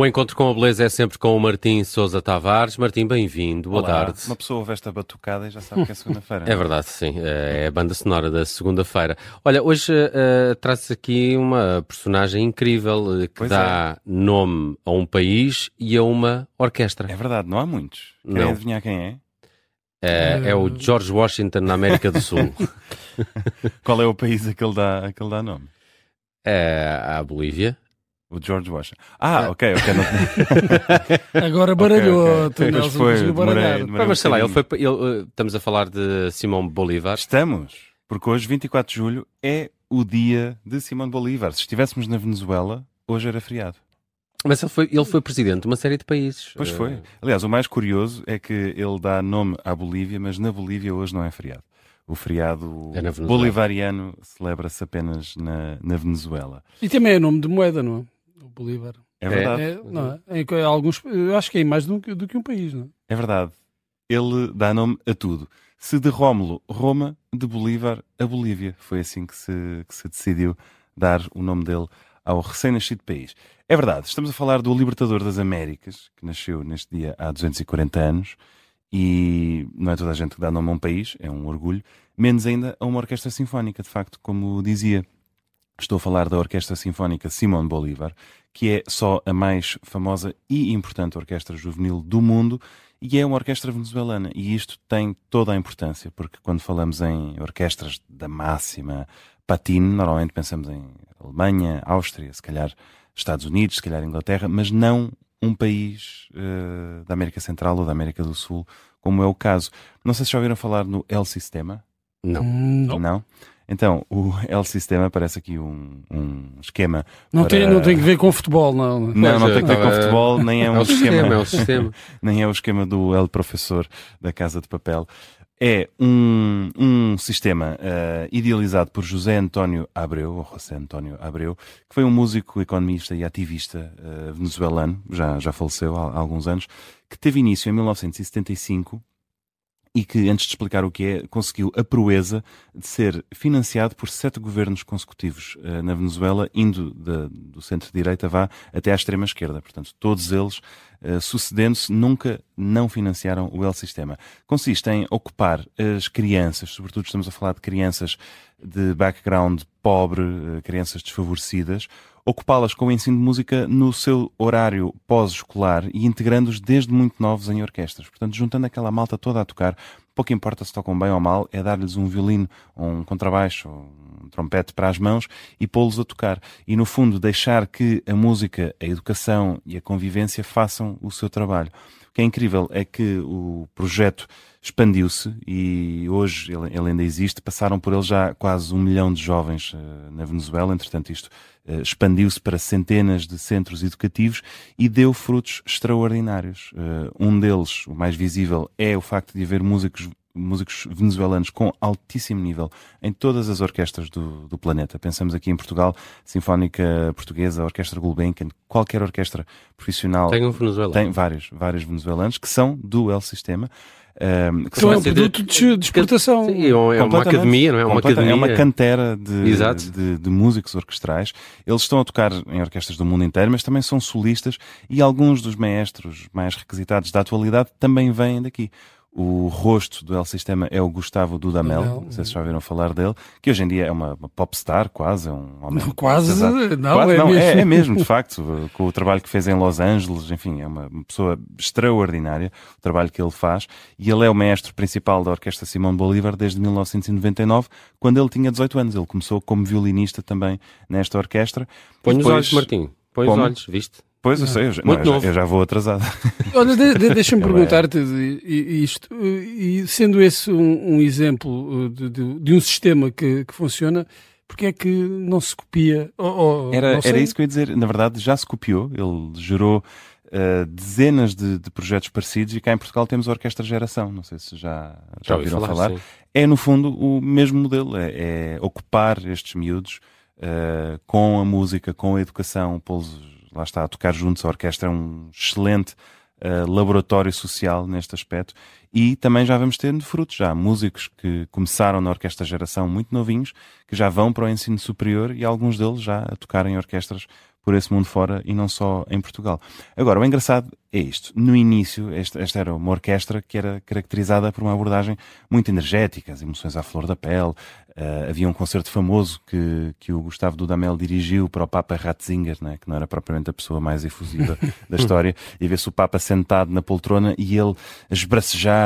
O encontro com a beleza é sempre com o Martim Sousa Tavares. Martim, bem-vindo. Boa Olá. tarde. Uma pessoa ouve esta batucada e já sabe que é segunda-feira. É verdade, sim. É a banda sonora da segunda-feira. Olha, hoje uh, traz aqui uma personagem incrível uh, que Pois dá nome a um país e a uma orquestra. É verdade, não há muitos. Querem Não. adivinhar quem é? É, é o George Washington na América do Sul. Qual é o país a que ele dá, a que ele dá nome? É a Bolívia. O George Washington. Ah, ok, ok. Não... Agora baralhou, ok, tu, ok. Pois Nelson, foi, demorei, demorei. Mas sei lá, ele foi, ele, estamos a falar de Simão Bolívar. Estamos, porque hoje, 24 de julho, é o dia de Simão Bolívar. Se estivéssemos na Venezuela, hoje era feriado. Mas ele foi, ele foi presidente de uma série de países. Pois Uh, foi. Aliás, o mais curioso é que ele dá nome à Bolívia, mas na Bolívia hoje não é feriado. O feriado É bolivariano celebra-se apenas na, na Venezuela. E também é nome de moeda, não é? O Bolívar. É verdade. É, não é? Em alguns, eu acho que é em mais do que, do que um país, não é? É verdade. Ele dá nome a tudo. Se de Rómulo, Roma, de Bolívar, a Bolívia. Foi assim que se, que se decidiu dar o nome dele ao recém-nascido país. É verdade, estamos a falar do Libertador das Américas, que nasceu neste dia há 240 anos, e não é toda a gente que dá nome a um país, é um orgulho, menos ainda a uma orquestra sinfónica, de facto, como dizia. Estou a falar da Orquestra Sinfónica Simón Bolívar, que é só a mais famosa e importante orquestra juvenil do mundo e é uma orquestra venezuelana. E isto tem toda a importância, porque quando falamos em orquestras da máxima patine, normalmente pensamos em Alemanha, Áustria, se calhar Estados Unidos, se calhar Inglaterra, mas não um país eh, da América Central ou da América do Sul, como é o caso. Não sei se já ouviram falar no El Sistema. Não. Hum, Não? Então, o El Sistema parece aqui um, um esquema. Não, para- tem, não tem que ver com futebol, não. Não, Pois, não eu tem que ver com estava- futebol, nem é É um o esquema. sistema, é o sistema. nem é o esquema do El Professor da Casa de Papel. É um, um sistema eh, idealizado por José António Abreu, ou José António Abreu, que foi um músico, economista e ativista eh, venezuelano, já, já faleceu há, há alguns anos, que teve início em 1975 e que, antes de explicar o que é, conseguiu a proeza de ser financiado por sete governos consecutivos eh, na Venezuela, indo da- do centro-direita vá até à extrema-esquerda. Portanto, todos eles, eh, sucedendo-se, nunca não financiaram o El Sistema. Consiste em ocupar as crianças, sobretudo estamos a falar de crianças de background pobre, eh, crianças desfavorecidas, ocupá-las com o ensino de música no seu horário pós-escolar e integrando-os desde muito novos em orquestras. Portanto, juntando aquela malta toda a tocar, pouco importa se tocam bem ou mal, é dar-lhes um violino um contrabaixo um trompete para as mãos e pô-los a tocar. E, no fundo, deixar que a música, a educação e a convivência façam o seu trabalho. Que é incrível é que o projeto expandiu-se e hoje ele, ele ainda existe. Passaram por ele já quase um milhão de jovens eh, na Venezuela. Entretanto, isto eh, expandiu-se para centenas de centros educativos e deu frutos extraordinários. Eh, um deles, o mais visível, é o facto de haver músicos músicos venezuelanos com altíssimo nível em todas as orquestras do, do planeta. Pensamos aqui em Portugal, Sinfónica Portuguesa, Orquestra Gulbenkian, qualquer orquestra profissional Tem um Venezuela. tem vários, vários venezuelanos que são do El Sistema. ehm, que Então é são um produto de, de exportação. Sim, é uma Completamente. academia, não é? Uma Completa- academia. É uma cantera de, de, de músicos orquestrais. Eles estão a tocar em orquestras do mundo inteiro, mas também são solistas e alguns dos maestros mais requisitados da atualidade também vêm daqui. O rosto do El Sistema é o Gustavo Dudamel, Dudamel, não sei se já ouviram falar dele, que hoje em dia é uma, uma popstar quase, é um homem... Não, quase, não, Quase é não, mesmo. é, é mesmo, de facto, com o trabalho que fez em Los Angeles, enfim, é uma uma pessoa extraordinária, o trabalho que ele faz, e ele é o maestro principal da Orquestra Simão Bolívar desde 1999, quando ele tinha 18 anos. Ele começou como violinista também nesta orquestra. Põe os Depois- olhos, Martim. Põe os olhos, viste? Pois, eu sei, eu já, Muito não, eu já- novo. eu já vou atrasado. Olha, de- de- deixa-me é. perguntar-te isto, e sendo esse um, um exemplo uh, de, de- um sistema que, que funciona, porque é que não se copia? Ou- Era, não era isso que eu ia dizer. Na verdade, já se copiou. Ele gerou eh, dezenas de, de projetos parecidos e cá em Portugal temos a Orquestra Geração. Não sei se já, já, ouvi ouviram falar. sim. É, no fundo, o mesmo modelo. É, é ocupar estes miúdos eh, com a música, com a educação, pô-los, lá está, a tocar juntos. A orquestra é um excelente eh, laboratório social neste aspecto. E também já vamos tendo frutos. Já há músicos que começaram na Orquestra Geração muito novinhos, que já vão para o ensino superior e alguns deles já a tocar em orquestras por esse mundo fora e não só em Portugal. Agora, o engraçado é isto. No início, esta, esta era uma orquestra que era caracterizada por uma abordagem muito energética, as emoções à flor da pele. Uh, havia um concerto famoso que, que o Gustavo Dudamel dirigiu para o Papa Ratzinger, né, que não era propriamente a pessoa mais efusiva da história, e vê-se o Papa sentado na poltrona e ele a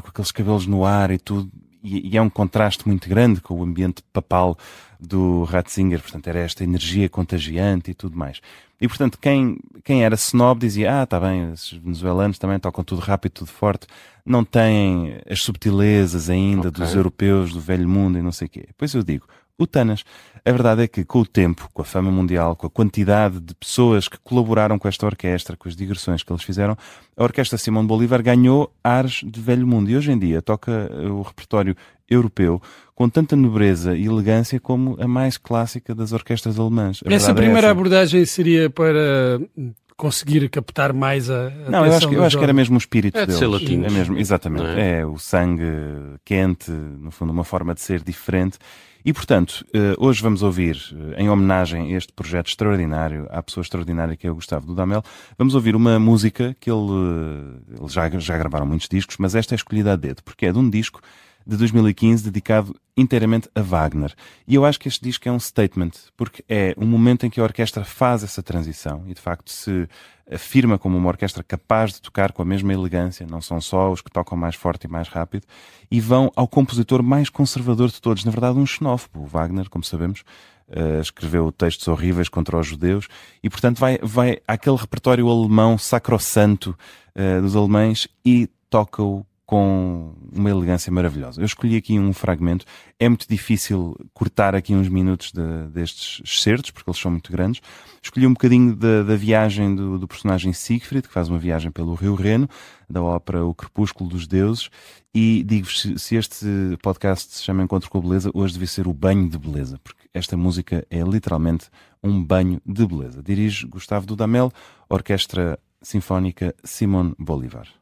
com aqueles cabelos no ar e tudo. E, e é um contraste muito grande com o ambiente papal do Ratzinger, portanto era esta energia contagiante e tudo mais. E portanto quem, quem era snob dizia, ah, está bem, esses venezuelanos também tocam tudo rápido, tudo forte, não têm as subtilezas ainda okay. dos europeus, do velho mundo e não sei o quê. Pois eu digo, o Tanas. A verdade é que, com o tempo, com a fama mundial, com a quantidade de pessoas que colaboraram com esta orquestra, com as digressões que eles fizeram, a Orquestra Simão de Bolívar ganhou ares de velho mundo. E hoje em dia toca o repertório europeu com tanta nobreza e elegância como a mais clássica das orquestras alemãs. A essa é primeira é essa. abordagem seria para conseguir captar mais a. Não, eu acho, que, eu acho que era mesmo o espírito é de deles. Ser latino. É mesmo, exatamente. É? é? o sangue quente, no fundo, uma forma de ser diferente. E, portanto, eh, hoje vamos ouvir, eh, em homenagem a este projeto extraordinário, à pessoa extraordinária que é o Gustavo Dudamel, vamos ouvir uma música que ele, eh, ele já, já gravaram muitos discos, mas esta é escolhida a dedo, porque é de um disco de 2015 dedicado inteiramente a Wagner. E eu acho que este disco é um statement, porque é um momento em que a orquestra faz essa transição e de facto se afirma como uma orquestra capaz de tocar com a mesma elegância, não são só os que tocam mais forte e mais rápido, e vão ao compositor mais conservador de todos, na verdade um xenófobo. Wagner, como sabemos, Uh, escreveu textos horríveis contra os judeus e, portanto, vai, vai àquele repertório alemão sacrossanto uh, dos alemães e toca-o com uma elegância maravilhosa. Eu escolhi aqui um fragmento. É muito difícil cortar aqui uns minutos de, destes excertos, porque eles são muito grandes. Escolhi um bocadinho da, da viagem do, do, personagem Siegfried, que faz uma viagem pelo Rio Reno, da ópera O Crepúsculo dos Deuses. E digo-vos, se, se este podcast se chama Encontro com a Beleza, hoje devia ser o banho de beleza, porque esta música é literalmente um banho de beleza. Dirige Gustavo Dudamel, Orquestra Sinfónica Simon Bolivar.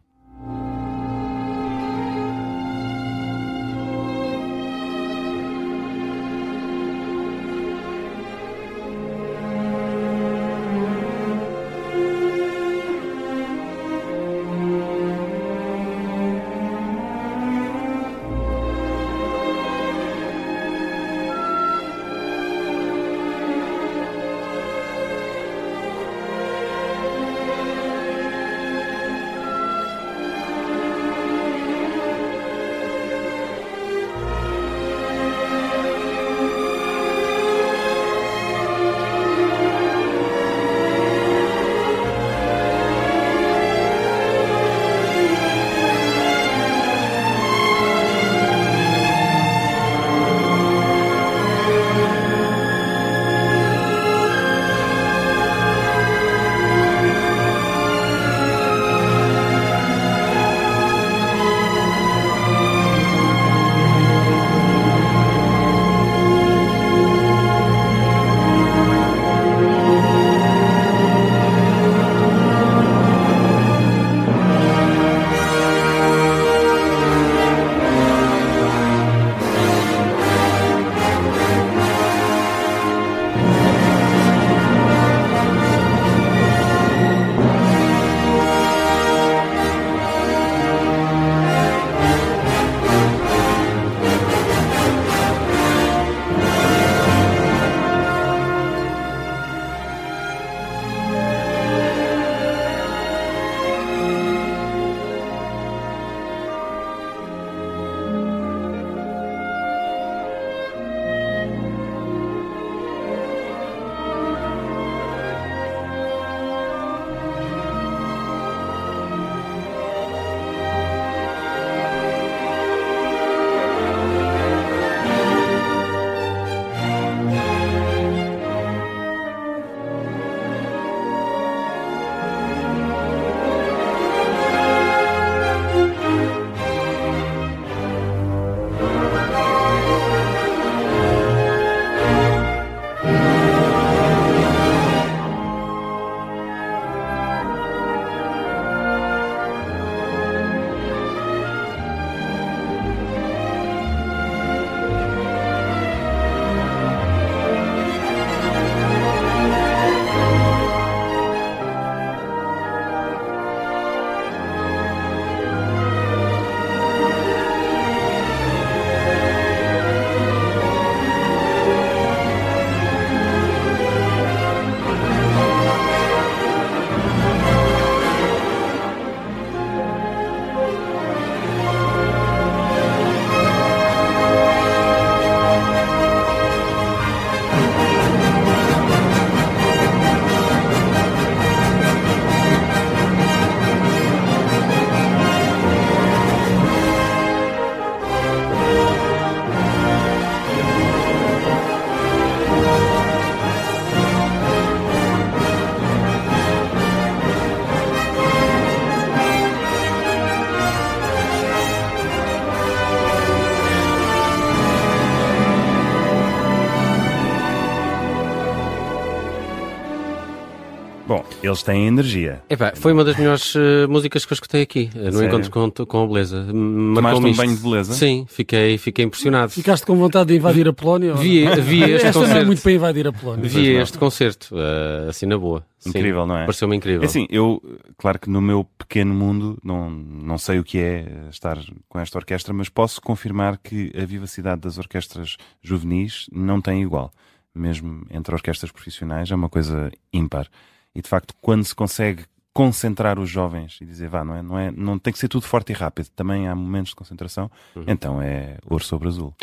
Eles têm energia. Epá, foi uma das melhores uh, músicas que eu escutei aqui, uh, no Sério? encontro com, com a beleza. Tomaste um banho de beleza? Sim, fiquei, fiquei impressionado. Ficaste com vontade de invadir a Polónia? Vi, vi este Esta concerto. não é muito para invadir a Polónia. Vi este concerto, uh, assim na boa. Sim, Incrível, não é? Pareceu-me incrível. É assim, eu, claro que no meu pequeno mundo, não, não sei o que é estar com esta orquestra, mas posso confirmar que a vivacidade das orquestras juvenis não tem igual. Mesmo entre orquestras profissionais, é uma coisa ímpar. E de facto, quando se consegue concentrar os jovens e dizer, vá, não é, não é, não tem que ser tudo forte e rápido, também há momentos de concentração, Uhum. então é ouro sobre azul.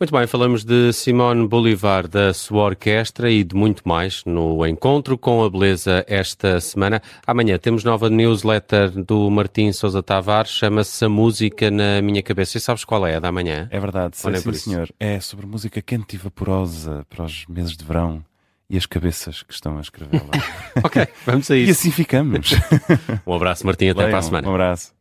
Muito bem, falamos de Simone Bolivar, da sua orquestra e de muito mais no Encontro com a Beleza esta semana. Amanhã temos nova newsletter do Martim Sousa Tavares, chama-se A Música na Minha Cabeça. E sabes qual é a da manhã? É verdade, sim, nem sim senhor. É sobre música quente e vaporosa para os meses de verão e as cabeças que estão a escrevê-la. ok, vamos a e isso. assim ficamos. Um abraço, Martim, até para a Leiam. semana. Um abraço.